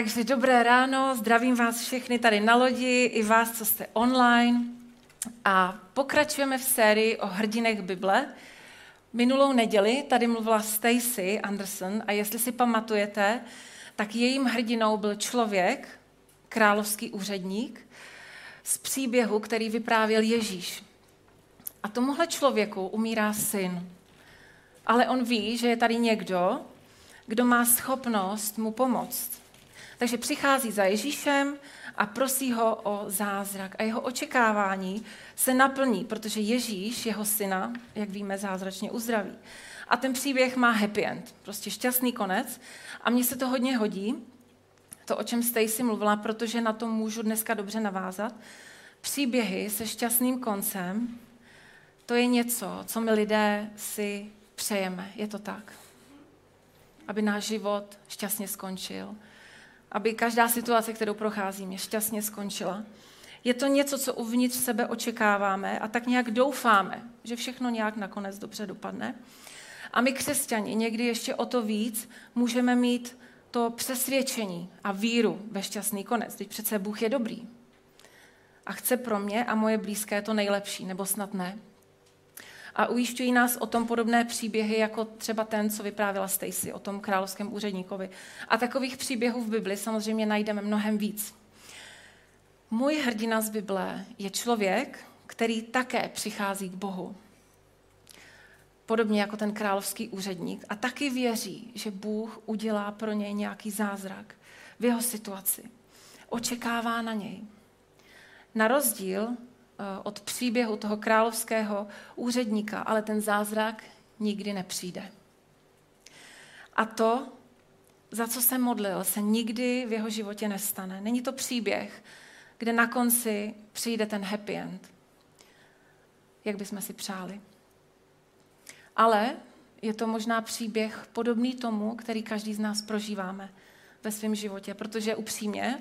Takže dobré ráno, zdravím vás všechny tady na lodi, i vás, co jste online. A pokračujeme v sérii o hrdinech Bible. Minulou neděli tady mluvila Stacy Anderson a jestli si pamatujete, tak jejím hrdinou byl člověk, královský úředník, z příběhu, který vyprávěl Ježíš. A tomuhle člověku umírá syn. Ale on ví, že je tady někdo, kdo má schopnost mu pomoct. Takže přichází za Ježíšem a prosí ho o zázrak. A jeho očekávání se naplní, protože Ježíš, jeho syna, jak víme, zázračně uzdraví. A ten příběh má happy end, prostě šťastný konec. A mně se to hodně hodí, to, o čem Stacy mluvila, protože na to můžu dneska dobře navázat. Příběhy se šťastným koncem, to je něco, co my lidé si přejeme. Je to tak. Aby náš život šťastně skončil. Aby každá situace, kterou procházíme, šťastně skončila. Je to něco, co uvnitř sebe očekáváme a tak nějak doufáme, že všechno nějak nakonec dobře dopadne. A my křesťani někdy ještě o to víc můžeme mít to přesvědčení a víru ve šťastný konec. Teď přece Bůh je dobrý. A chce pro mě a moje blízké to nejlepší, nebo snad ne. A ujišťují nás o tom podobné příběhy, jako třeba ten, co vyprávěla Stacy, o tom královském úředníkovi. A takových příběhů v Bibli samozřejmě najdeme mnohem víc. Můj hrdina z Bible je člověk, který také přichází k Bohu. Podobně jako ten královský úředník. A taky věří, že Bůh udělá pro něj nějaký zázrak v jeho situaci. Očekává na něj. Na rozdíl od příběhu toho královského úředníka, ale ten zázrak nikdy nepřijde. A to, za co se modlil, se nikdy v jeho životě nestane. Není to příběh, kde na konci přijde ten happy end, jak bychom si přáli. Ale je to možná příběh podobný tomu, který každý z nás prožíváme ve svém životě, protože upřímně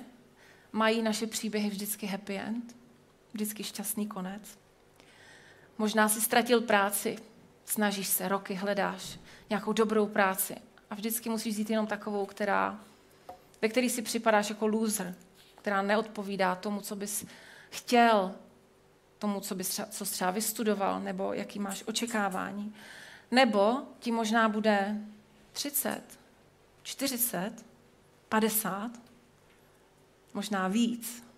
mají naše příběhy vždycky happy end vždycky šťastný konec. Možná si ztratil práci, snažíš se, roky hledáš nějakou dobrou práci a vždycky musíš vzít jenom takovou, která, ve který si připadáš jako loser, která neodpovídá tomu, co bys chtěl, tomu, co bys třeba, co třeba vystudoval, nebo jaký máš očekávání. Nebo ti možná bude 30, 40, 50, možná víc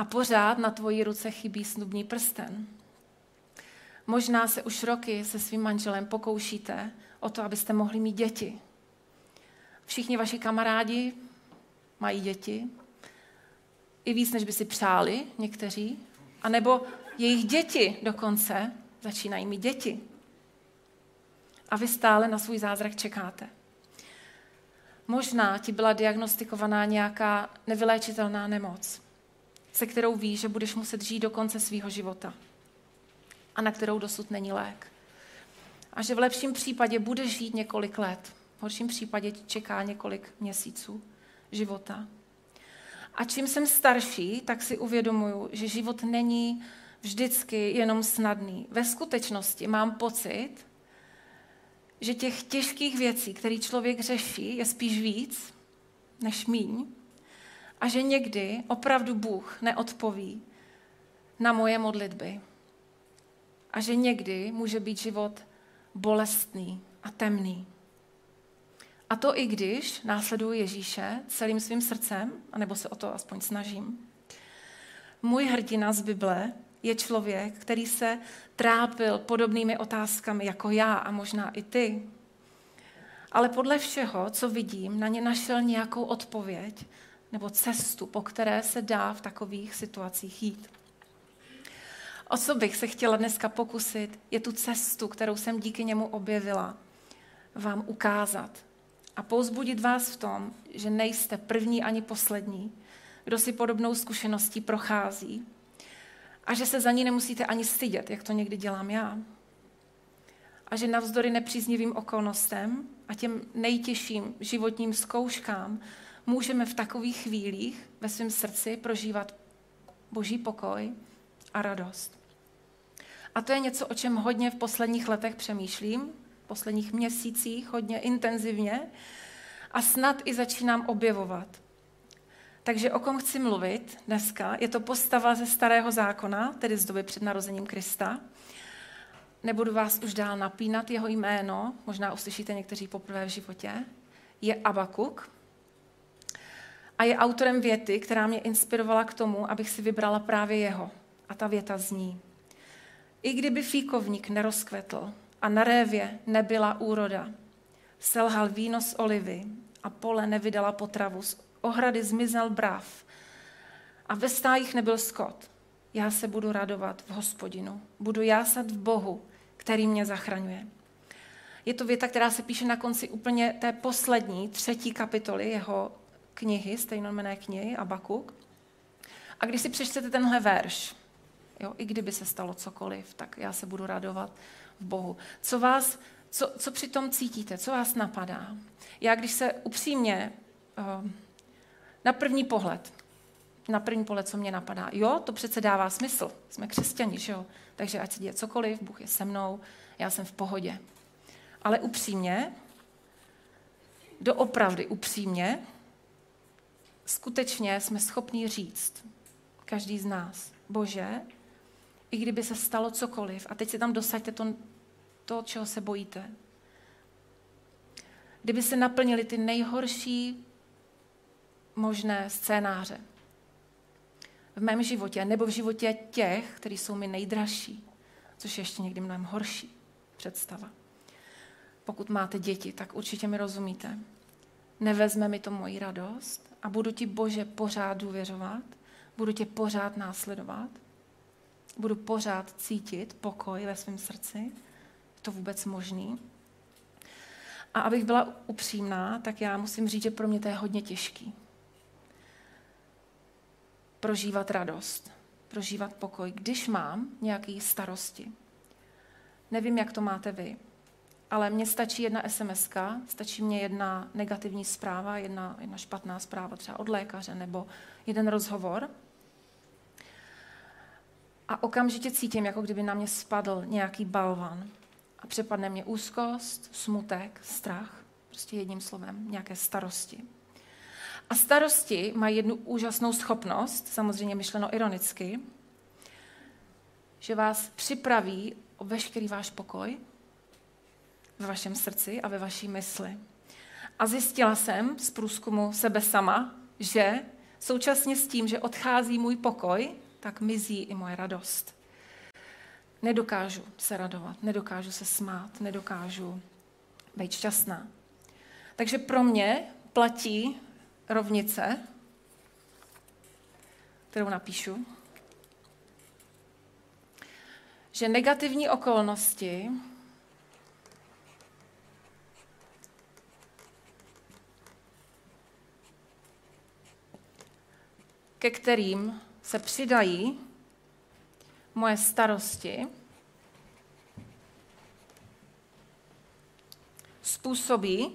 a pořád na tvoji ruce chybí snubní prsten. Možná se už roky se svým manželem pokoušíte o to, abyste mohli mít děti. Všichni vaši kamarádi mají děti, i víc, než by si přáli někteří, a nebo jejich děti dokonce začínají mít děti. A vy stále na svůj zázrak čekáte. Možná ti byla diagnostikovaná nějaká nevyléčitelná nemoc se kterou víš, že budeš muset žít do konce svého života a na kterou dosud není lék. A že v lepším případě budeš žít několik let, v horším případě čeká několik měsíců života. A čím jsem starší, tak si uvědomuju, že život není vždycky jenom snadný. Ve skutečnosti mám pocit, že těch těžkých věcí, které člověk řeší, je spíš víc než míň a že někdy opravdu Bůh neodpoví na moje modlitby. A že někdy může být život bolestný a temný. A to i když následuji Ježíše celým svým srdcem, anebo se o to aspoň snažím. Můj hrdina z Bible je člověk, který se trápil podobnými otázkami jako já a možná i ty. Ale podle všeho, co vidím, na ně našel nějakou odpověď nebo cestu, po které se dá v takových situacích jít. O co bych se chtěla dneska pokusit, je tu cestu, kterou jsem díky němu objevila, vám ukázat a pouzbudit vás v tom, že nejste první ani poslední, kdo si podobnou zkušeností prochází a že se za ní nemusíte ani stydět, jak to někdy dělám já. A že navzdory nepříznivým okolnostem a těm nejtěžším životním zkouškám můžeme v takových chvílích ve svém srdci prožívat boží pokoj a radost. A to je něco, o čem hodně v posledních letech přemýšlím posledních měsících hodně intenzivně a snad i začínám objevovat. Takže o kom chci mluvit dneska? Je to postava ze starého zákona, tedy z doby před narozením Krista. Nebudu vás už dál napínat jeho jméno, možná uslyšíte někteří poprvé v životě. Je Abakuk a je autorem věty, která mě inspirovala k tomu, abych si vybrala právě jeho. A ta věta zní. I kdyby fíkovník nerozkvetl a na révě nebyla úroda, selhal víno z olivy a pole nevydala potravu, z ohrady zmizel brav a ve stájích nebyl skot, já se budu radovat v hospodinu, budu jásat v Bohu, který mě zachraňuje. Je to věta, která se píše na konci úplně té poslední, třetí kapitoly jeho knihy, stejnomené knihy, Abakuk. A když si přečtete tenhle verš, jo, i kdyby se stalo cokoliv, tak já se budu radovat v Bohu. Co vás, co, co při tom cítíte, co vás napadá? Já když se upřímně, uh, na první pohled, na první pohled, co mě napadá, jo, to přece dává smysl, jsme křesťani, že jo, takže ať se děje cokoliv, Bůh je se mnou, já jsem v pohodě. Ale upřímně, doopravdy upřímně, skutečně jsme schopni říct, každý z nás, Bože, i kdyby se stalo cokoliv, a teď si tam dosaďte to, to čeho se bojíte, kdyby se naplnili ty nejhorší možné scénáře v mém životě, nebo v životě těch, kteří jsou mi nejdražší, což je ještě někdy mnohem horší představa. Pokud máte děti, tak určitě mi rozumíte. Nevezme mi to moji radost, a budu ti, Bože, pořád důvěřovat, budu tě pořád následovat, budu pořád cítit pokoj ve svém srdci. Je to vůbec možný? A abych byla upřímná, tak já musím říct, že pro mě to je hodně těžký. Prožívat radost, prožívat pokoj, když mám nějaké starosti. Nevím, jak to máte vy ale mně stačí jedna sms stačí mě jedna negativní zpráva, jedna, jedna špatná zpráva třeba od lékaře nebo jeden rozhovor. A okamžitě cítím, jako kdyby na mě spadl nějaký balvan a přepadne mě úzkost, smutek, strach, prostě jedním slovem, nějaké starosti. A starosti mají jednu úžasnou schopnost, samozřejmě myšleno ironicky, že vás připraví o veškerý váš pokoj, ve vašem srdci a ve vaší mysli. A zjistila jsem z průzkumu sebe sama, že současně s tím, že odchází můj pokoj, tak mizí i moje radost. Nedokážu se radovat, nedokážu se smát, nedokážu být šťastná. Takže pro mě platí rovnice, kterou napíšu, že negativní okolnosti ke kterým se přidají moje starosti, způsobí,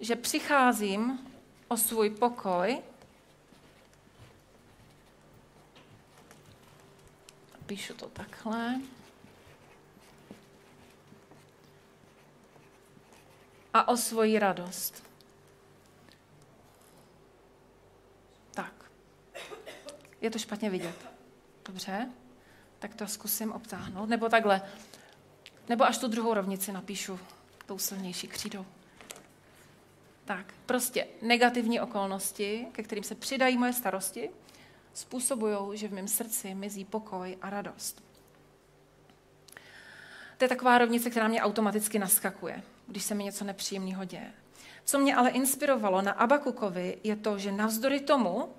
že přicházím o svůj pokoj, píšu to takhle, a o svoji radost. Je to špatně vidět. Dobře, tak to zkusím obtáhnout. Nebo takhle. Nebo až tu druhou rovnici napíšu tou silnější křídou. Tak, prostě negativní okolnosti, ke kterým se přidají moje starosti, způsobují, že v mém srdci mizí pokoj a radost. To je taková rovnice, která mě automaticky naskakuje, když se mi něco nepříjemného děje. Co mě ale inspirovalo na Abakukovi, je to, že navzdory tomu,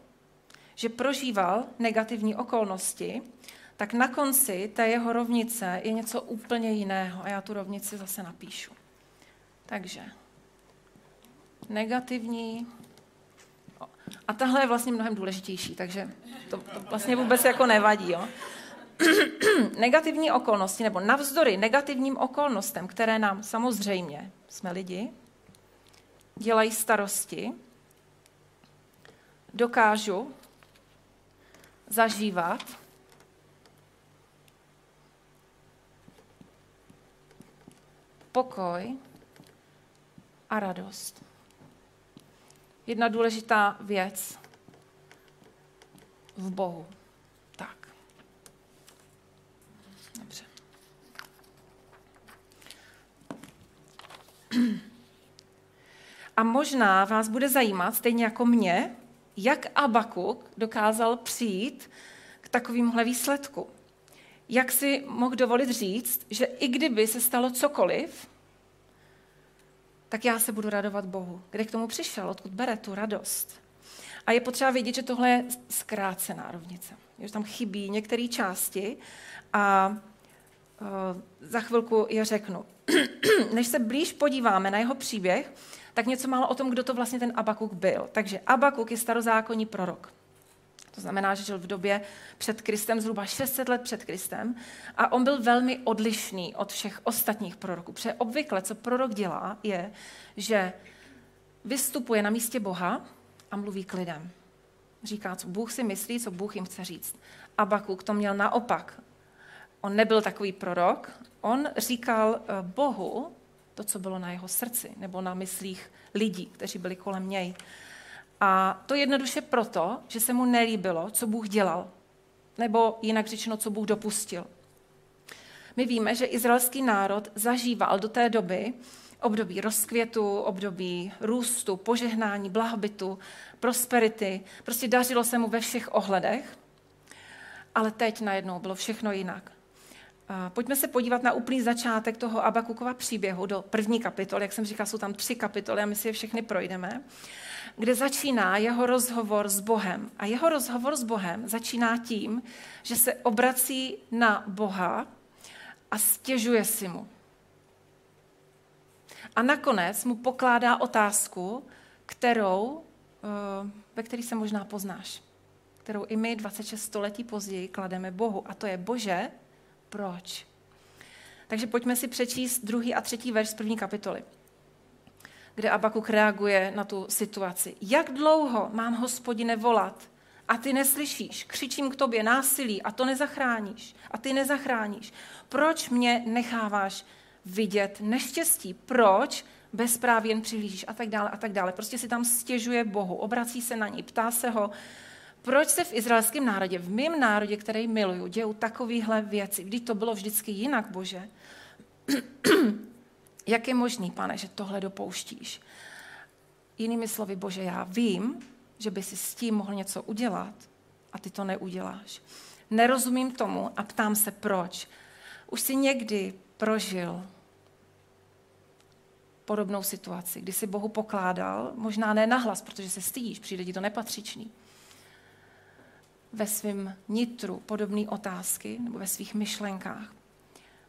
že prožíval negativní okolnosti, tak na konci té jeho rovnice je něco úplně jiného. A já tu rovnici zase napíšu. Takže negativní. A tahle je vlastně mnohem důležitější, takže to, to vlastně vůbec jako nevadí. Jo? negativní okolnosti, nebo navzdory negativním okolnostem, které nám samozřejmě, jsme lidi, dělají starosti, dokážu zažívat pokoj a radost. Jedna důležitá věc v Bohu. Tak. Dobře. A možná vás bude zajímat, stejně jako mě, jak Abakuk dokázal přijít k takovémhle výsledku. Jak si mohl dovolit říct, že i kdyby se stalo cokoliv, tak já se budu radovat Bohu. Kde k tomu přišel, odkud bere tu radost. A je potřeba vědět, že tohle je zkrácená rovnice. Že tam chybí některé části a uh, za chvilku je řeknu. Než se blíž podíváme na jeho příběh, tak něco málo o tom, kdo to vlastně ten Abakuk byl. Takže Abakuk je starozákonní prorok. To znamená, že žil v době před Kristem, zhruba 600 let před Kristem. A on byl velmi odlišný od všech ostatních proroků. Protože obvykle, co prorok dělá, je, že vystupuje na místě Boha a mluví k lidem. Říká, co Bůh si myslí, co Bůh jim chce říct. Abakuk to měl naopak. On nebyl takový prorok, on říkal eh, Bohu to, co bylo na jeho srdci nebo na myslích lidí, kteří byli kolem něj. A to jednoduše proto, že se mu nelíbilo, co Bůh dělal, nebo jinak řečeno, co Bůh dopustil. My víme, že izraelský národ zažíval do té doby období rozkvětu, období růstu, požehnání, blahobytu, prosperity. Prostě dařilo se mu ve všech ohledech, ale teď najednou bylo všechno jinak. Pojďme se podívat na úplný začátek toho Abakukova příběhu do první kapitoly. Jak jsem říkala, jsou tam tři kapitoly a my si je všechny projdeme kde začíná jeho rozhovor s Bohem. A jeho rozhovor s Bohem začíná tím, že se obrací na Boha a stěžuje si mu. A nakonec mu pokládá otázku, kterou, eh, ve které se možná poznáš, kterou i my 26 století později klademe Bohu. A to je, Bože, proč? Takže pojďme si přečíst druhý a třetí verš z první kapitoly kde Abakuk reaguje na tu situaci. Jak dlouho mám hospodine volat a ty neslyšíš? Křičím k tobě násilí a to nezachráníš. A ty nezachráníš. Proč mě necháváš vidět neštěstí? Proč bezprávě jen přihlížíš a tak dále a tak dále. Prostě si tam stěžuje Bohu, obrací se na ní, ptá se ho, proč se v izraelském národě, v mém národě, který miluju, dějou takovéhle věci. Vždyť to bylo vždycky jinak, Bože. Jak je možný, pane, že tohle dopouštíš? Jinými slovy, Bože, já vím, že by si s tím mohl něco udělat a ty to neuděláš. Nerozumím tomu a ptám se, proč. Už si někdy prožil podobnou situaci, kdy si Bohu pokládal, možná ne nahlas, protože se stydíš, přijde ti to nepatřičný, ve svém nitru podobné otázky nebo ve svých myšlenkách.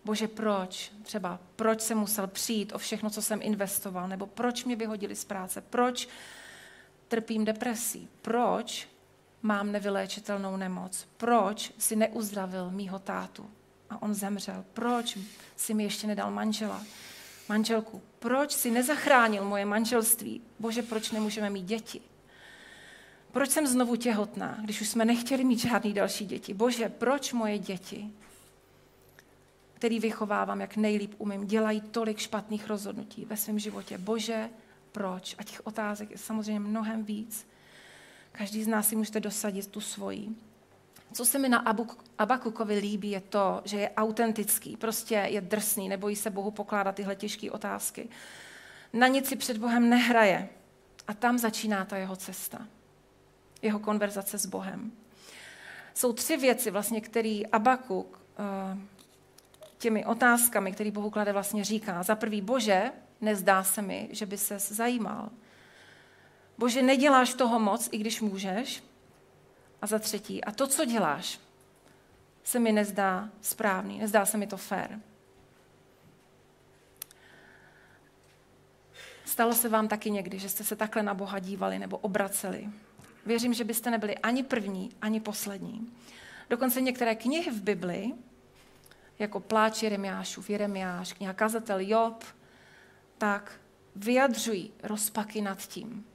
Bože, proč? Třeba proč jsem musel přijít o všechno, co jsem investoval, nebo proč mě vyhodili z práce, proč trpím depresí, proč mám nevyléčitelnou nemoc, proč si neuzdravil mýho tátu? A on zemřel, proč si mi ještě nedal manžela, manželku, proč si nezachránil moje manželství, bože, proč nemůžeme mít děti. Proč jsem znovu těhotná, když už jsme nechtěli mít žádný další děti? Bože, proč moje děti který vychovávám, jak nejlíp umím, dělají tolik špatných rozhodnutí ve svém životě. Bože, proč? A těch otázek je samozřejmě mnohem víc. Každý z nás si můžete dosadit tu svoji. Co se mi na Abakukovi líbí, je to, že je autentický, prostě je drsný, nebojí se Bohu pokládat tyhle těžké otázky. Na nic si před Bohem nehraje. A tam začíná ta jeho cesta. Jeho konverzace s Bohem. Jsou tři věci, vlastně, které Abakuk uh, těmi otázkami, který Bohu klade, vlastně říká. Za prvý, Bože, nezdá se mi, že by ses zajímal. Bože, neděláš toho moc, i když můžeš. A za třetí, a to, co děláš, se mi nezdá správný, nezdá se mi to fér. Stalo se vám taky někdy, že jste se takhle na Boha dívali nebo obraceli. Věřím, že byste nebyli ani první, ani poslední. Dokonce některé knihy v Bibli jako pláč Jeremiášův, Jeremiáš, kniha kazatel Job, tak vyjadřují rozpaky nad tím,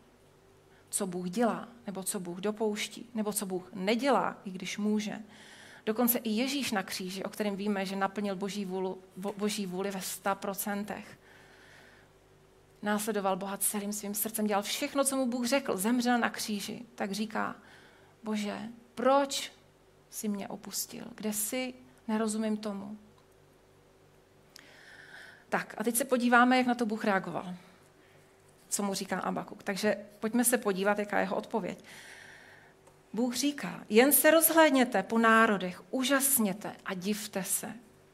co Bůh dělá, nebo co Bůh dopouští, nebo co Bůh nedělá, i když může. Dokonce i Ježíš na kříži, o kterém víme, že naplnil boží, vůli, boží vůli ve 100%, následoval Boha celým svým srdcem, dělal všechno, co mu Bůh řekl, zemřel na kříži, tak říká, bože, proč si mě opustil? Kde jsi? Nerozumím tomu. Tak a teď se podíváme, jak na to Bůh reagoval. Co mu říká Abakuk. Takže pojďme se podívat, jaká je jeho odpověď. Bůh říká, jen se rozhlédněte po národech, úžasněte a divte se.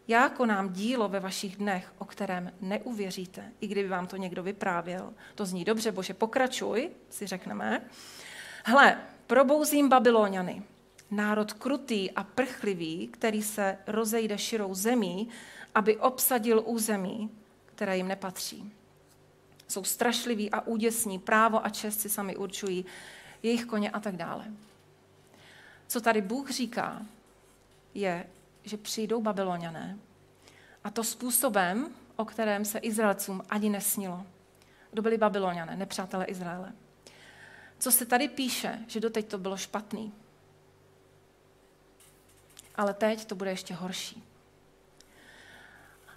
Já konám dílo ve vašich dnech, o kterém neuvěříte, i kdyby vám to někdo vyprávěl. To zní dobře, bože, pokračuj, si řekneme. Hle, probouzím Babyloniany, národ krutý a prchlivý, který se rozejde širou zemí, aby obsadil území, které jim nepatří. Jsou strašliví a úděsní, právo a čest si sami určují, jejich koně a tak dále. Co tady Bůh říká, je, že přijdou babyloniané a to způsobem, o kterém se Izraelcům ani nesnilo. Kdo byli babyloniané, nepřátelé Izraele. Co se tady píše, že doteď to bylo špatný. Ale teď to bude ještě horší.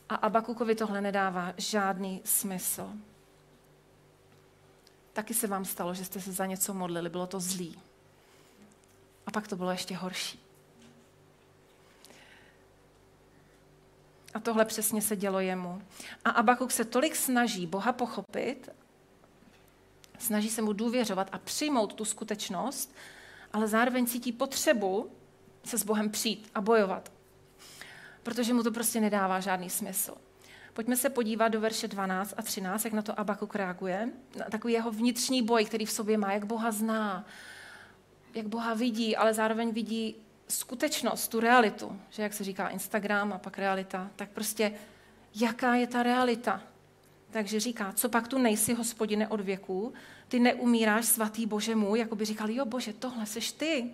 A Abakukovi tohle nedává žádný smysl. Taky se vám stalo, že jste se za něco modlili, bylo to zlý. A pak to bylo ještě horší. A tohle přesně se dělo jemu. A Abakuk se tolik snaží Boha pochopit, snaží se mu důvěřovat a přijmout tu skutečnost, ale zároveň cítí potřebu se s Bohem přijít a bojovat. Protože mu to prostě nedává žádný smysl. Pojďme se podívat do verše 12 a 13, jak na to Abakuk reaguje. Na takový jeho vnitřní boj, který v sobě má, jak Boha zná, jak Boha vidí, ale zároveň vidí skutečnost, tu realitu, že jak se říká Instagram a pak realita, tak prostě jaká je ta realita. Takže říká, co pak tu nejsi, hospodine, od věků, ty neumíráš, svatý Bože můj, jako by říkal, jo Bože, tohle seš ty.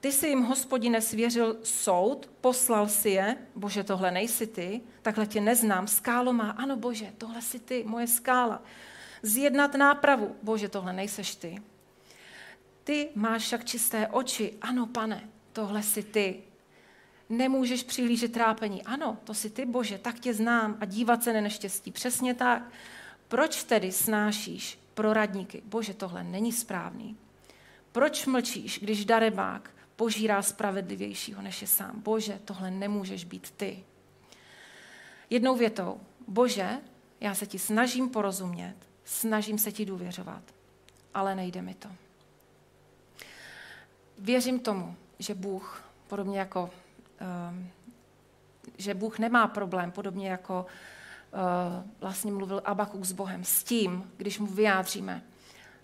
Ty jsi jim, hospodine, svěřil soud, poslal si je, Bože, tohle nejsi ty, takhle tě neznám, skálo má, ano Bože, tohle jsi ty, moje skála. Zjednat nápravu, Bože, tohle nejseš ty. Ty máš však čisté oči, ano pane, tohle si ty. Nemůžeš přihlížet trápení. Ano, to si ty, Bože, tak tě znám a dívat se na neštěstí. Přesně tak. Proč tedy snášíš proradníky? Bože, tohle není správný. Proč mlčíš, když darebák požírá spravedlivějšího než je sám? Bože, tohle nemůžeš být ty. Jednou větou, Bože, já se ti snažím porozumět, snažím se ti důvěřovat, ale nejde mi to. Věřím tomu, že Bůh, podobně jako, um, že Bůh nemá problém, podobně jako uh, vlastně mluvil Abakuk s Bohem, s tím, když mu vyjádříme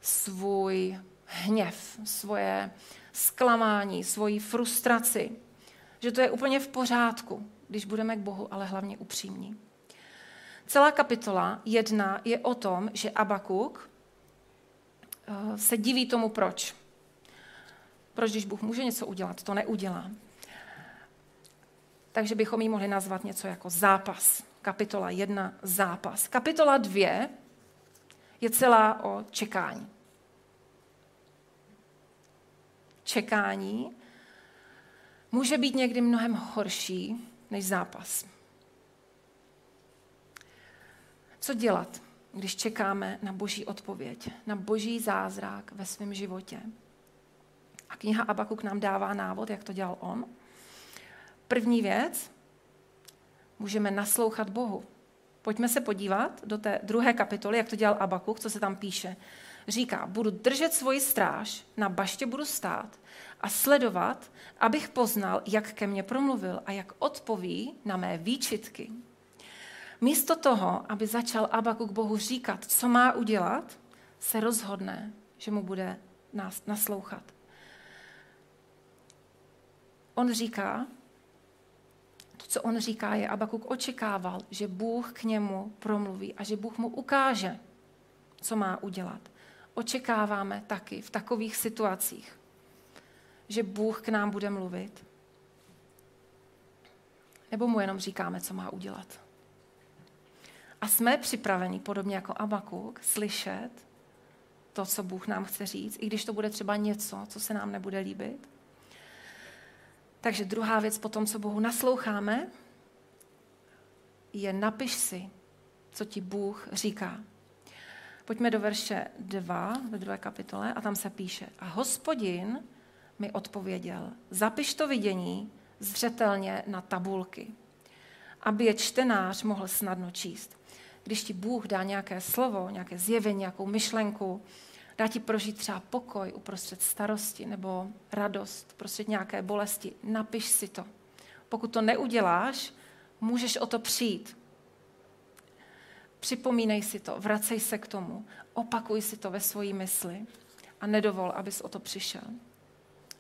svůj hněv, svoje zklamání, svoji frustraci, že to je úplně v pořádku, když budeme k Bohu, ale hlavně upřímní. Celá kapitola jedna je o tom, že Abakuk uh, se diví tomu, proč. Proč, když Bůh může něco udělat, to neudělá? Takže bychom ji mohli nazvat něco jako zápas. Kapitola 1 zápas. Kapitola 2 je celá o čekání. Čekání může být někdy mnohem horší než zápas. Co dělat, když čekáme na boží odpověď, na boží zázrak ve svém životě? A kniha Abakuk nám dává návod, jak to dělal on. První věc, můžeme naslouchat Bohu. Pojďme se podívat do té druhé kapitoly, jak to dělal Abakuk, co se tam píše. Říká, budu držet svoji stráž, na baště budu stát a sledovat, abych poznal, jak ke mně promluvil a jak odpoví na mé výčitky. Místo toho, aby začal Abakuk Bohu říkat, co má udělat, se rozhodne, že mu bude nás naslouchat. On říká, to, co on říká, je, Abakuk očekával, že Bůh k němu promluví a že Bůh mu ukáže, co má udělat. Očekáváme taky v takových situacích, že Bůh k nám bude mluvit. Nebo mu jenom říkáme, co má udělat. A jsme připraveni, podobně jako Abakuk, slyšet to, co Bůh nám chce říct, i když to bude třeba něco, co se nám nebude líbit. Takže druhá věc po tom, co Bohu nasloucháme, je napiš si, co ti Bůh říká. Pojďme do verše 2, ve druhé kapitole, a tam se píše, a hospodin mi odpověděl, zapiš to vidění zřetelně na tabulky, aby je čtenář mohl snadno číst. Když ti Bůh dá nějaké slovo, nějaké zjevení, nějakou myšlenku, dá ti prožít třeba pokoj uprostřed starosti nebo radost uprostřed nějaké bolesti, napiš si to. Pokud to neuděláš, můžeš o to přijít. Připomínej si to, vracej se k tomu, opakuj si to ve svojí mysli a nedovol, abys o to přišel.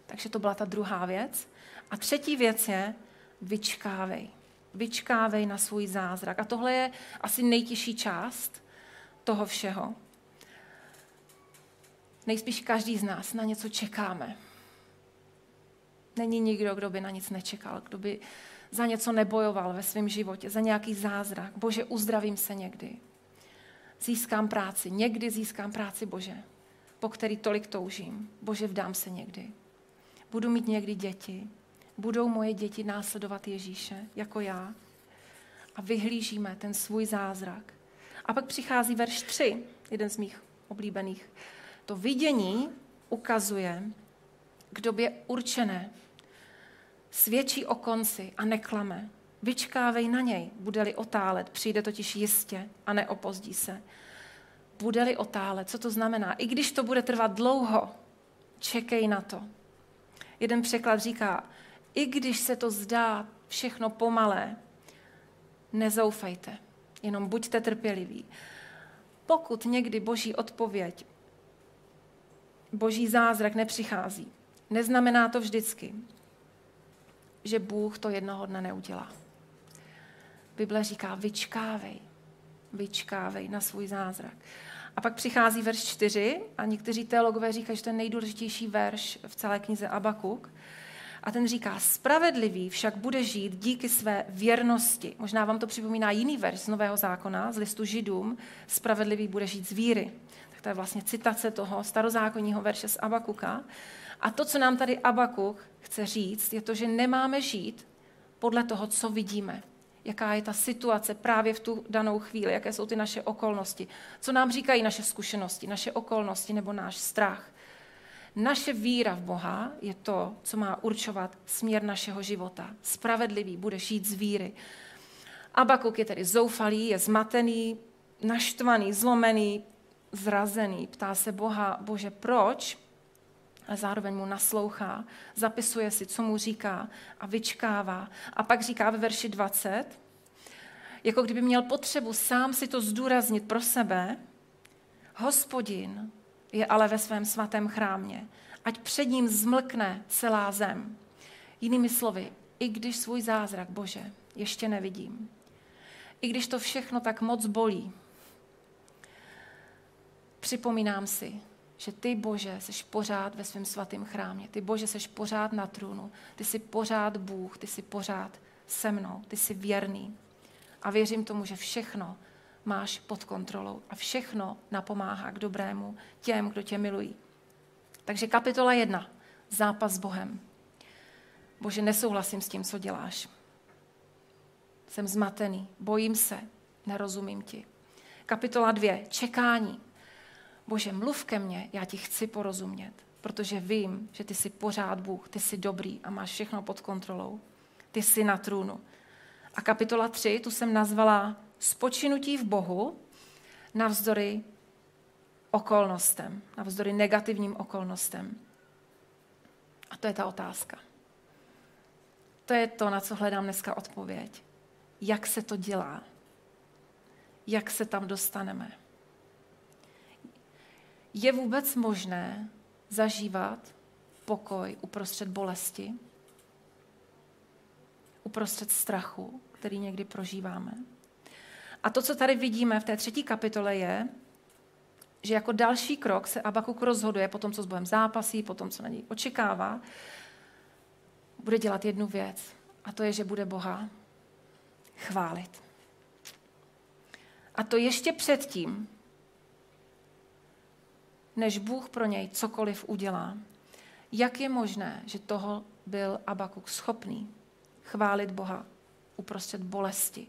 Takže to byla ta druhá věc. A třetí věc je, vyčkávej. Vyčkávej na svůj zázrak. A tohle je asi nejtěžší část toho všeho. Nejspíš každý z nás na něco čekáme. Není nikdo, kdo by na nic nečekal, kdo by za něco nebojoval ve svém životě, za nějaký zázrak. Bože, uzdravím se někdy. Získám práci, někdy získám práci, Bože, po který tolik toužím. Bože, vdám se někdy. Budu mít někdy děti. Budou moje děti následovat Ježíše, jako já. A vyhlížíme ten svůj zázrak. A pak přichází verš 3, jeden z mých oblíbených. To vidění ukazuje k době určené, svědčí o konci a neklame. Vyčkávej na něj, bude-li otálet, přijde totiž jistě a neopozdí se. Bude-li otálet, co to znamená? I když to bude trvat dlouho, čekej na to. Jeden překlad říká, i když se to zdá všechno pomalé, nezoufejte, jenom buďte trpěliví. Pokud někdy boží odpověď, boží zázrak nepřichází, neznamená to vždycky, že Bůh to jednoho dne neudělá. Bible říká, vyčkávej, vyčkávej na svůj zázrak. A pak přichází verš 4 a někteří teologové říkají, že to je nejdůležitější verš v celé knize Abakuk. A ten říká, spravedlivý však bude žít díky své věrnosti. Možná vám to připomíná jiný verš z Nového zákona, z listu Židům. Spravedlivý bude žít z víry. To je vlastně citace toho starozákonního verše z Abakuka. A to, co nám tady Abakuk chce říct, je to, že nemáme žít podle toho, co vidíme. Jaká je ta situace právě v tu danou chvíli, jaké jsou ty naše okolnosti, co nám říkají naše zkušenosti, naše okolnosti nebo náš strach. Naše víra v Boha je to, co má určovat směr našeho života. Spravedlivý bude žít z víry. Abakuk je tedy zoufalý, je zmatený, naštvaný, zlomený, zrazený. Ptá se Boha, Bože, proč? ale zároveň mu naslouchá, zapisuje si, co mu říká a vyčkává. A pak říká ve verši 20, jako kdyby měl potřebu sám si to zdůraznit pro sebe, hospodin je ale ve svém svatém chrámě, ať před ním zmlkne celá zem. Jinými slovy, i když svůj zázrak, Bože, ještě nevidím, i když to všechno tak moc bolí, připomínám si, že ty, Bože, jsi pořád ve svém svatém chrámě. Ty, Bože, jsi pořád na trůnu. Ty jsi pořád Bůh, ty jsi pořád se mnou, ty jsi věrný. A věřím tomu, že všechno máš pod kontrolou a všechno napomáhá k dobrému těm, kdo tě milují. Takže kapitola jedna. Zápas s Bohem. Bože, nesouhlasím s tím, co děláš. Jsem zmatený, bojím se, nerozumím ti. Kapitola dvě. Čekání. Bože, mluv ke mně, já ti chci porozumět, protože vím, že ty jsi pořád Bůh, ty jsi dobrý a máš všechno pod kontrolou. Ty jsi na trůnu. A kapitola 3, tu jsem nazvala Spočinutí v Bohu navzdory okolnostem, navzdory negativním okolnostem. A to je ta otázka. To je to, na co hledám dneska odpověď. Jak se to dělá? Jak se tam dostaneme? Je vůbec možné zažívat pokoj uprostřed bolesti, uprostřed strachu, který někdy prožíváme? A to, co tady vidíme v té třetí kapitole, je, že jako další krok se Abakuk rozhoduje po tom, co s Bohem zápasí, po tom, co na něj očekává, bude dělat jednu věc. A to je, že bude Boha chválit. A to ještě předtím, než Bůh pro něj cokoliv udělá. Jak je možné, že toho byl Abakuk schopný chválit Boha uprostřed bolesti,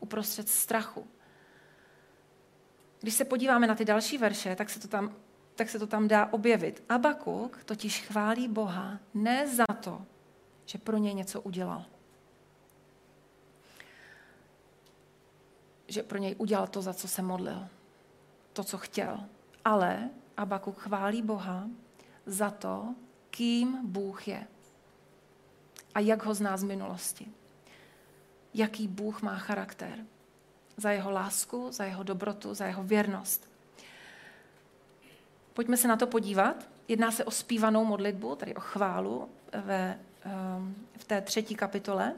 uprostřed strachu? když se podíváme na ty další verše, tak se to tam, tak se to tam dá objevit. Abakuk totiž chválí Boha ne za to, že pro něj něco udělal. Že pro něj udělal to, za co se modlil. To, co chtěl. Ale Abakuk chválí Boha za to, kým Bůh je. A jak ho zná z minulosti. Jaký Bůh má charakter. Za jeho lásku, za jeho dobrotu, za jeho věrnost. Pojďme se na to podívat. Jedná se o zpívanou modlitbu, tady o chválu ve, ehm, v té třetí kapitole.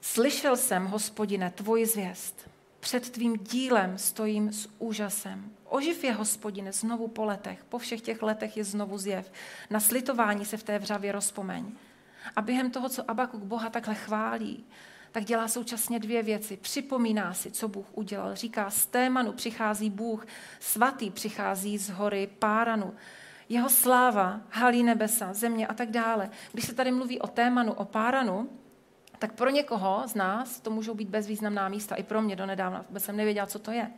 Slyšel jsem, hospodine, tvoji zvěst. Před tvým dílem stojím s úžasem. Oživ je, hospodine, znovu po letech. Po všech těch letech je znovu zjev. Na slitování se v té vřavě rozpomeň. A během toho, co Abakuk Boha takhle chválí, tak dělá současně dvě věci. Připomíná si, co Bůh udělal. Říká, z Témanu přichází Bůh, svatý přichází z hory Páranu. Jeho sláva halí nebesa, země a tak dále. Když se tady mluví o Témanu, o Páranu, tak pro někoho z nás to můžou být bezvýznamná místa. I pro mě do nedávna, jsem nevěděla, co to je.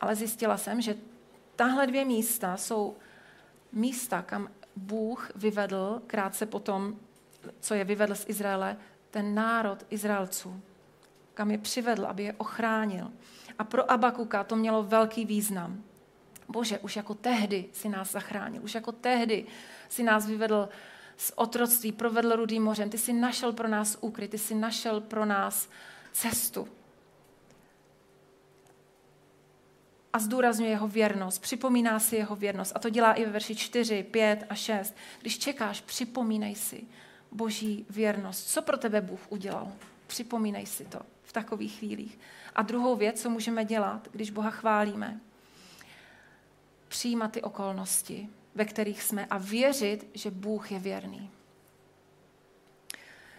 Ale zjistila jsem, že tahle dvě místa jsou místa, kam Bůh vyvedl krátce potom, co je vyvedl z Izraele, ten národ Izraelců, kam je přivedl, aby je ochránil. A pro Abakuka to mělo velký význam. Bože, už jako tehdy si nás zachránil, už jako tehdy si nás vyvedl z otroctví, provedl rudým mořem, ty si našel pro nás úkryt, ty si našel pro nás cestu. A zdůrazňuje jeho věrnost, připomíná si jeho věrnost. A to dělá i ve verši 4, 5 a 6. Když čekáš, připomínej si boží věrnost. Co pro tebe Bůh udělal? Připomínej si to v takových chvílích. A druhou věc, co můžeme dělat, když Boha chválíme, přijímat ty okolnosti, ve kterých jsme a věřit, že Bůh je věrný.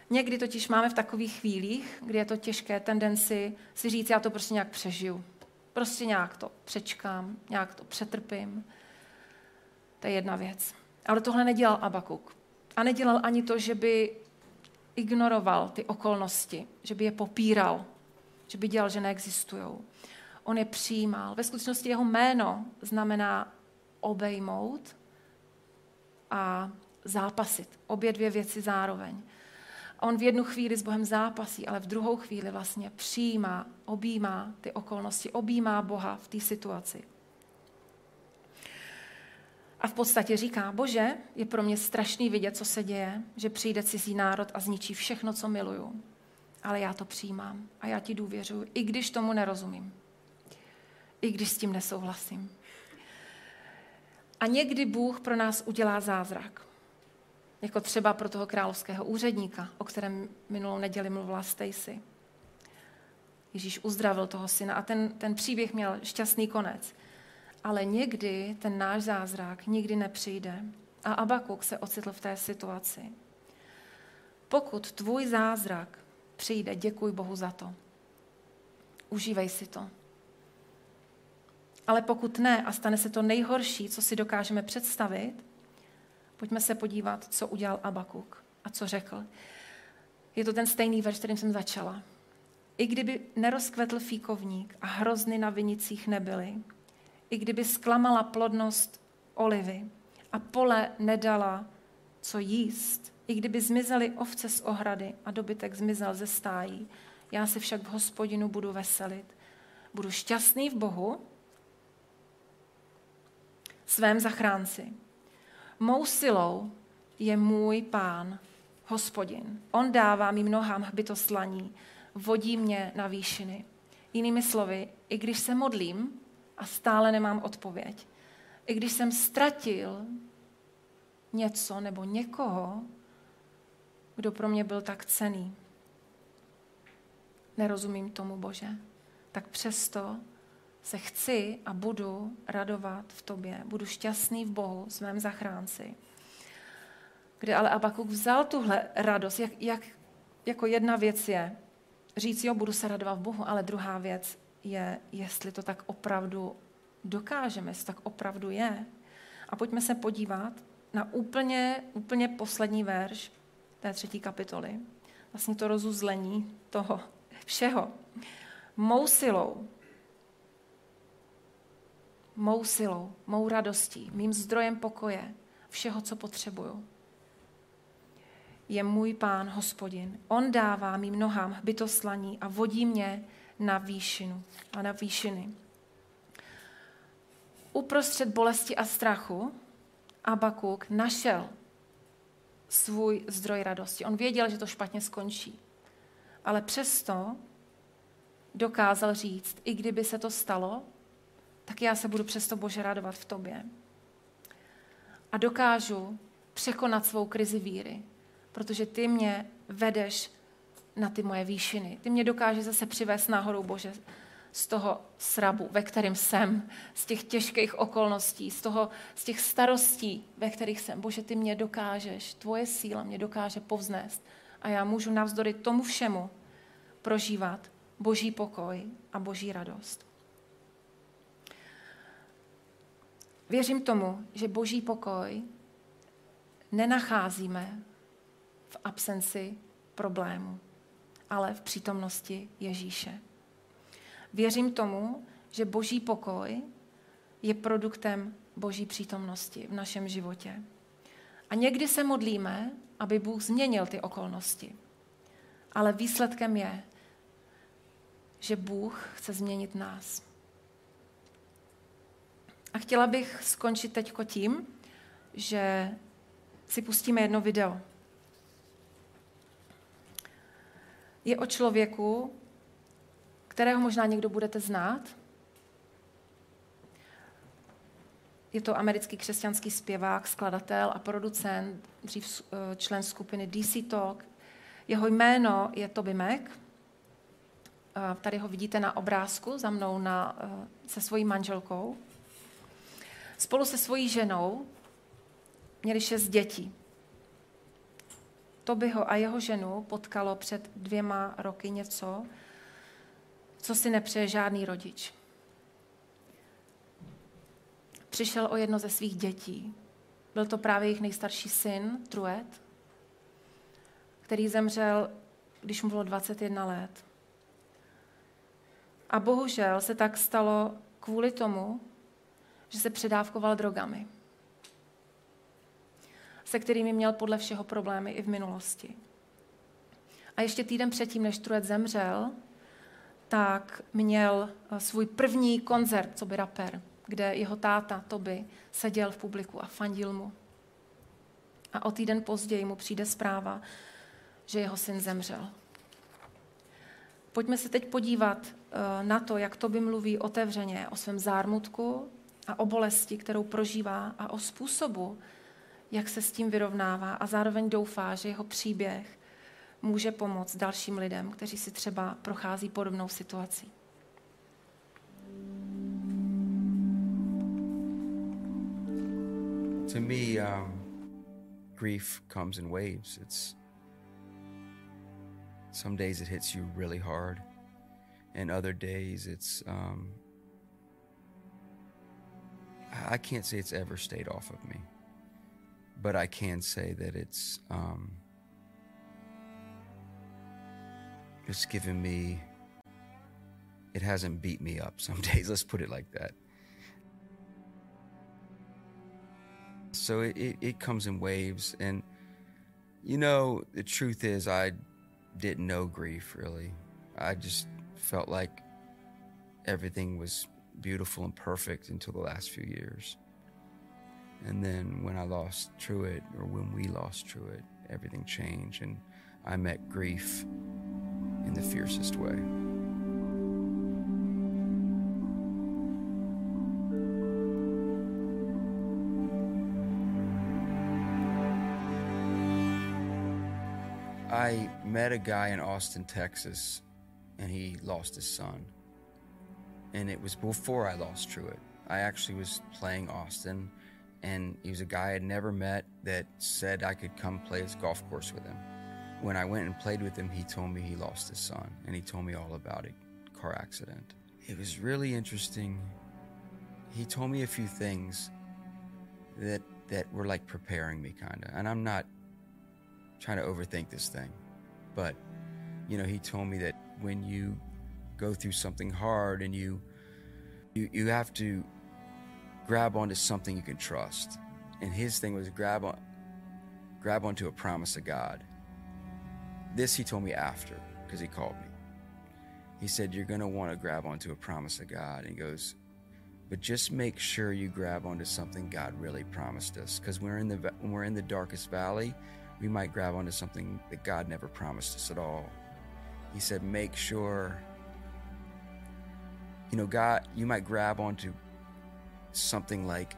Někdy totiž máme v takových chvílích, kdy je to těžké tendenci si říct, já to prostě nějak přežiju. Prostě nějak to přečkám, nějak to přetrpím. To je jedna věc. Ale tohle nedělal Abakuk. A nedělal ani to, že by ignoroval ty okolnosti, že by je popíral, že by dělal, že neexistují. On je přijímal. Ve skutečnosti jeho jméno znamená obejmout a zápasit. Obě dvě věci zároveň. On v jednu chvíli s Bohem zápasí, ale v druhou chvíli vlastně přijímá, objímá ty okolnosti, objímá Boha v té situaci. A v podstatě říká, bože, je pro mě strašný vidět, co se děje, že přijde cizí národ a zničí všechno, co miluju. Ale já to přijímám a já ti důvěřuji, i když tomu nerozumím. I když s tím nesouhlasím. A někdy Bůh pro nás udělá zázrak. Jako třeba pro toho královského úředníka, o kterém minulou neděli mluvila Stacy. Ježíš uzdravil toho syna a ten, ten příběh měl šťastný konec. Ale někdy ten náš zázrak nikdy nepřijde. A Abakuk se ocitl v té situaci. Pokud tvůj zázrak přijde, děkuj Bohu za to. Užívej si to. Ale pokud ne a stane se to nejhorší, co si dokážeme představit, pojďme se podívat, co udělal Abakuk a co řekl. Je to ten stejný verš, kterým jsem začala. I kdyby nerozkvetl fíkovník a hrozny na vinicích nebyly, i kdyby zklamala plodnost olivy a pole nedala co jíst, i kdyby zmizely ovce z ohrady a dobytek zmizel ze stájí, já se však v hospodinu budu veselit. Budu šťastný v Bohu, svém zachránci. Mou silou je můj pán, hospodin. On dává mi nohám hbytoslaní, vodí mě na výšiny. Jinými slovy, i když se modlím, a stále nemám odpověď. I když jsem ztratil něco nebo někoho, kdo pro mě byl tak cený. Nerozumím tomu, Bože. Tak přesto se chci a budu radovat v tobě. Budu šťastný v Bohu, svém zachránci. Kde ale Abakuk vzal tuhle radost, jak, jak, jako jedna věc je říct, jo, budu se radovat v Bohu, ale druhá věc je, jestli to tak opravdu dokážeme, jestli tak opravdu je. A pojďme se podívat na úplně, úplně poslední verš té třetí kapitoly. Vlastně to rozuzlení toho všeho. Mou silou mou silou, mou radostí, mým zdrojem pokoje, všeho, co potřebuju. Je můj pán, hospodin. On dává mým nohám hbytoslaní a vodí mě na výšinu a na výšiny. Uprostřed bolesti a strachu Abakuk našel svůj zdroj radosti. On věděl, že to špatně skončí. Ale přesto dokázal říct, i kdyby se to stalo, tak já se budu přesto Bože radovat v tobě. A dokážu překonat svou krizi víry, protože ty mě vedeš na ty moje výšiny. Ty mě dokážeš zase přivést náhodou Bože z toho srabu, ve kterém jsem, z těch těžkých okolností, z, toho, z těch starostí, ve kterých jsem. Bože, ty mě dokážeš, tvoje síla mě dokáže povznést a já můžu navzdory tomu všemu prožívat boží pokoj a boží radost. Věřím tomu, že boží pokoj nenacházíme v absenci problému, ale v přítomnosti Ježíše. Věřím tomu, že boží pokoj je produktem boží přítomnosti v našem životě. A někdy se modlíme, aby Bůh změnil ty okolnosti. Ale výsledkem je, že Bůh chce změnit nás. Chtěla bych skončit teď tím, že si pustíme jedno video. Je o člověku, kterého možná někdo budete znát. Je to americký křesťanský zpěvák, skladatel a producent, dřív eh, člen skupiny DC Talk. Jeho jméno je Toby Mac. Tady ho vidíte na obrázku za mnou na, eh, se svojí manželkou. Spolu se svojí ženou měli šest dětí. Tobyho a jeho ženu potkalo před dvěma roky něco, co si nepřeje žádný rodič. Přišel o jedno ze svých dětí. Byl to právě jejich nejstarší syn, Truet, který zemřel, když mu bylo 21 let. A bohužel se tak stalo kvůli tomu, že se předávkoval drogami, se kterými měl podle všeho problémy i v minulosti. A ještě týden předtím, než Truet zemřel, tak měl eh, svůj první koncert, co by rapper, kde jeho táta Toby seděl v publiku a fandil mu. A o týden později mu přijde zpráva, že jeho syn zemřel. Pojďme se teď podívat eh, na to, jak Toby mluví otevřeně o svém zármutku a o bolesti, kterou prožívá a o způsobu, jak se s tím vyrovnává a zároveň doufá, že jeho příběh může pomoct dalším lidem, kteří si třeba prochází podobnou situací. To me, um, grief comes in waves. It's some days it hits you really hard, and other days it's um, I can't say it's ever stayed off of me, but I can say that it's um, it's given me it hasn't beat me up some days let's put it like that. So it, it, it, comes in waves and you know the truth is i didn't know grief really. I just felt like everything was beautiful and perfect until the last few years and then when i lost truett or when we lost truett everything changed and i met grief in the fiercest way. I met a guy in Austin, Texas, and he lost his son. And it was before I lost Truett. I actually was playing Austin, and he was a guy I'd never met that said I could come play his golf course with him when I went and played with him, he told me he lost his son, and he told me all about a car accident. It was really interesting. He told me a few things that that were like preparing me, kind of. And I'm not trying to overthink this thing, but you know, he told me that when you go through something hard and you you you have to grab onto something you can trust. And his thing was grab on, grab onto a promise of God. This he told me after, because he called me. He said, You're going to want to grab onto a promise of God. And he goes, But just make sure you grab onto something God really promised us. Because we're in the, when we're in the darkest valley, we might grab onto something that God never promised us at all. He said, Make sure, you know, God, you might grab onto something like,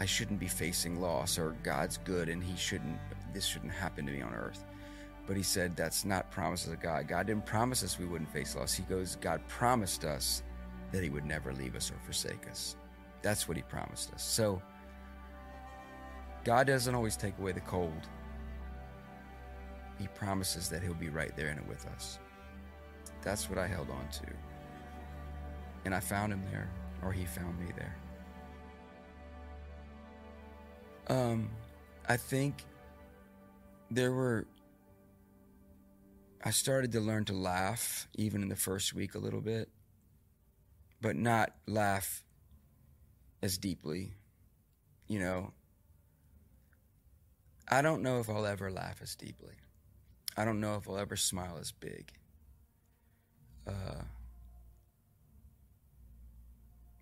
I shouldn't be facing loss, or God's good and He shouldn't, this shouldn't happen to me on earth. But he said that's not promises of God. God didn't promise us we wouldn't face loss. He goes, God promised us that he would never leave us or forsake us. That's what he promised us. So God doesn't always take away the cold. He promises that he'll be right there in it with us. That's what I held on to. And I found him there, or he found me there. Um, I think there were I started to learn to laugh even in the first week a little bit, but not laugh as deeply. You know, I don't know if I'll ever laugh as deeply. I don't know if I'll ever smile as big. Uh,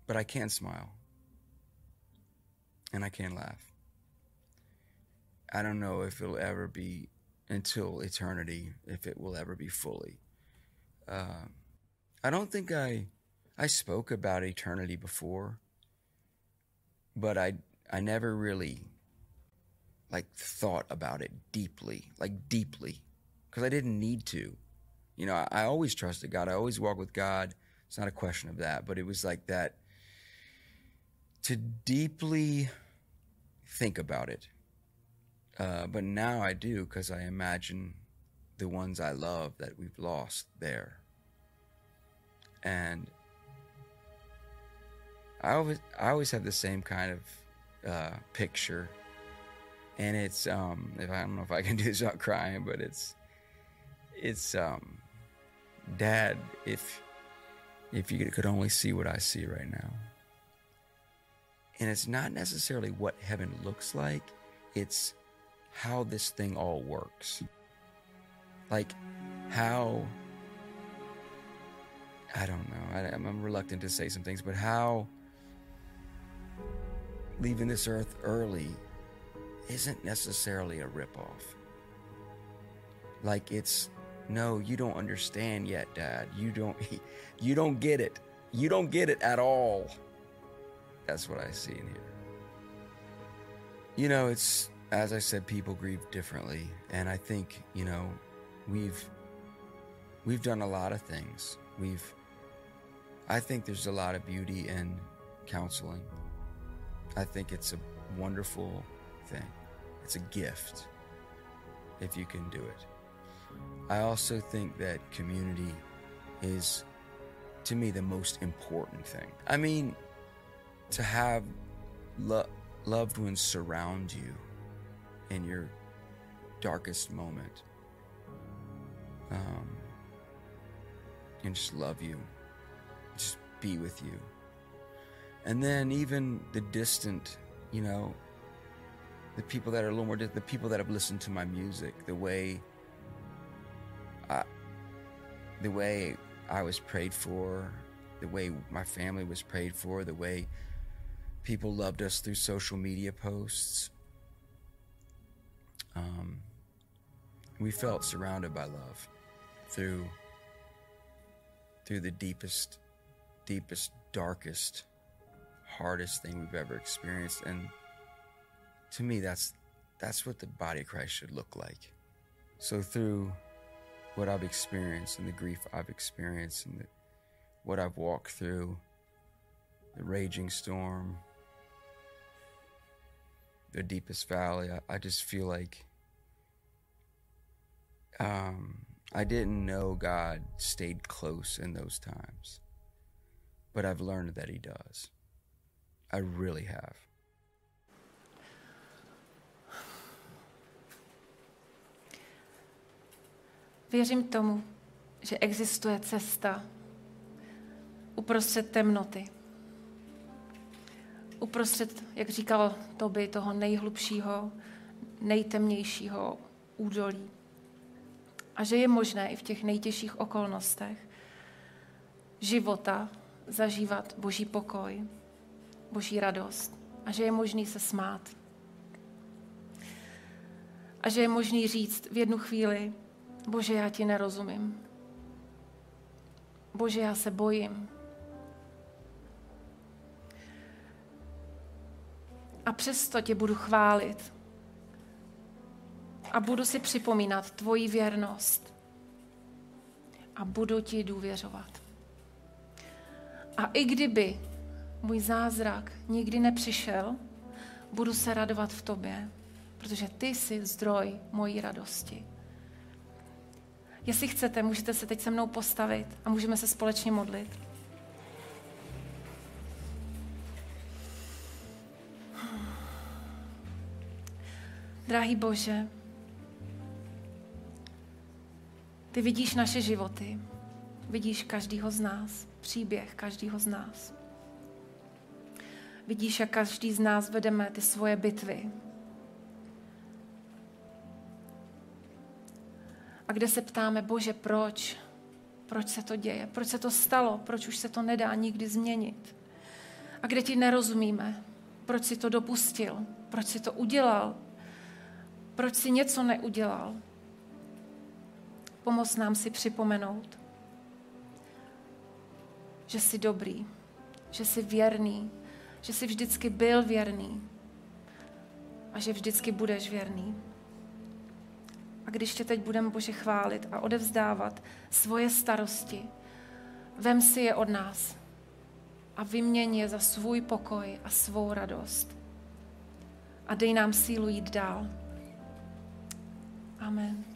but I can smile. And I can laugh. I don't know if it'll ever be until eternity, if it will ever be fully. Uh, I don't think I I spoke about eternity before, but I I never really like thought about it deeply, like deeply, because I didn't need to. You know, I, I always trusted God. I always walked with God. It's not a question of that, but it was like that to deeply think about it uh, but now I do because I imagine the ones I love that we've lost there. And I always I always have the same kind of uh, picture, and it's um, if I don't know if I can do this without crying, but it's it's um, Dad. If if you could only see what I see right now, and it's not necessarily what heaven looks like. It's how this thing all works. Like, how. I don't know. I, am reluctant to say some things, but how leaving this earth early isn't necessarily a ripoff. Like it's no, you don't understand yet, Dad. You don't you don't get it. You don't get it at all. That's what I see in here. You know, it's as I said, people grieve differently, and I think you know we've we've done a lot of things. We've I think there's a lot of beauty in counseling. I think it's a wonderful thing. It's a gift if you can do it. I also think that community is to me the most important thing. I mean, to have lo- loved ones surround you in your darkest moment. Um, and just love you, just be with you. And then even the distant, you know, the people that are a little more distant, the people that have listened to my music, the way I, the way I was prayed for, the way my family was prayed for, the way people loved us through social media posts, um, we felt surrounded by love through through the deepest, deepest, darkest, hardest thing we've ever experienced. And to me, that's that's what the body of Christ should look like. So through what I've experienced and the grief I've experienced and the, what I've walked through, the raging storm, the deepest valley. I, I just feel like um, I didn't know God stayed close in those times, but I've learned that He does. I really have. Věřím tomu, že existuje cesta uprostřed temnoty. Uprostřed, jak říkal Toby, toho nejhlubšího, nejtemnějšího údolí. A že je možné i v těch nejtěžších okolnostech života zažívat boží pokoj, boží radost a že je možný se smát. A že je možný říct v jednu chvíli, Bože, já ti nerozumím. Bože, já se bojím. A přesto tě budu chválit. A budu si připomínat tvoji věrnost. A budu ti důvěřovat. A i kdyby můj zázrak nikdy nepřišel, budu se radovat v tobě, protože ty jsi zdroj mojí radosti. Jestli chcete, můžete se teď se mnou postavit a můžeme se společně modlit. Drahý Bože, ty vidíš naše životy, vidíš každýho z nás, příběh každýho z nás. Vidíš, jak každý z nás vedeme ty svoje bitvy. A kde se ptáme, Bože, proč? Proč se to děje? Proč se to stalo? Proč už se to nedá nikdy změnit? A kde ti nerozumíme? Proč si to dopustil? Proč si to udělal? Proč si něco neudělal? Pomoz nám si připomenout, že jsi dobrý, že jsi věrný, že jsi vždycky byl věrný a že vždycky budeš věrný. A když tě teď budeme, Bože, chválit a odevzdávat svoje starosti, vem si je od nás a vyměň je za svůj pokoj a svou radost. A dej nám sílu jít dál. Amen.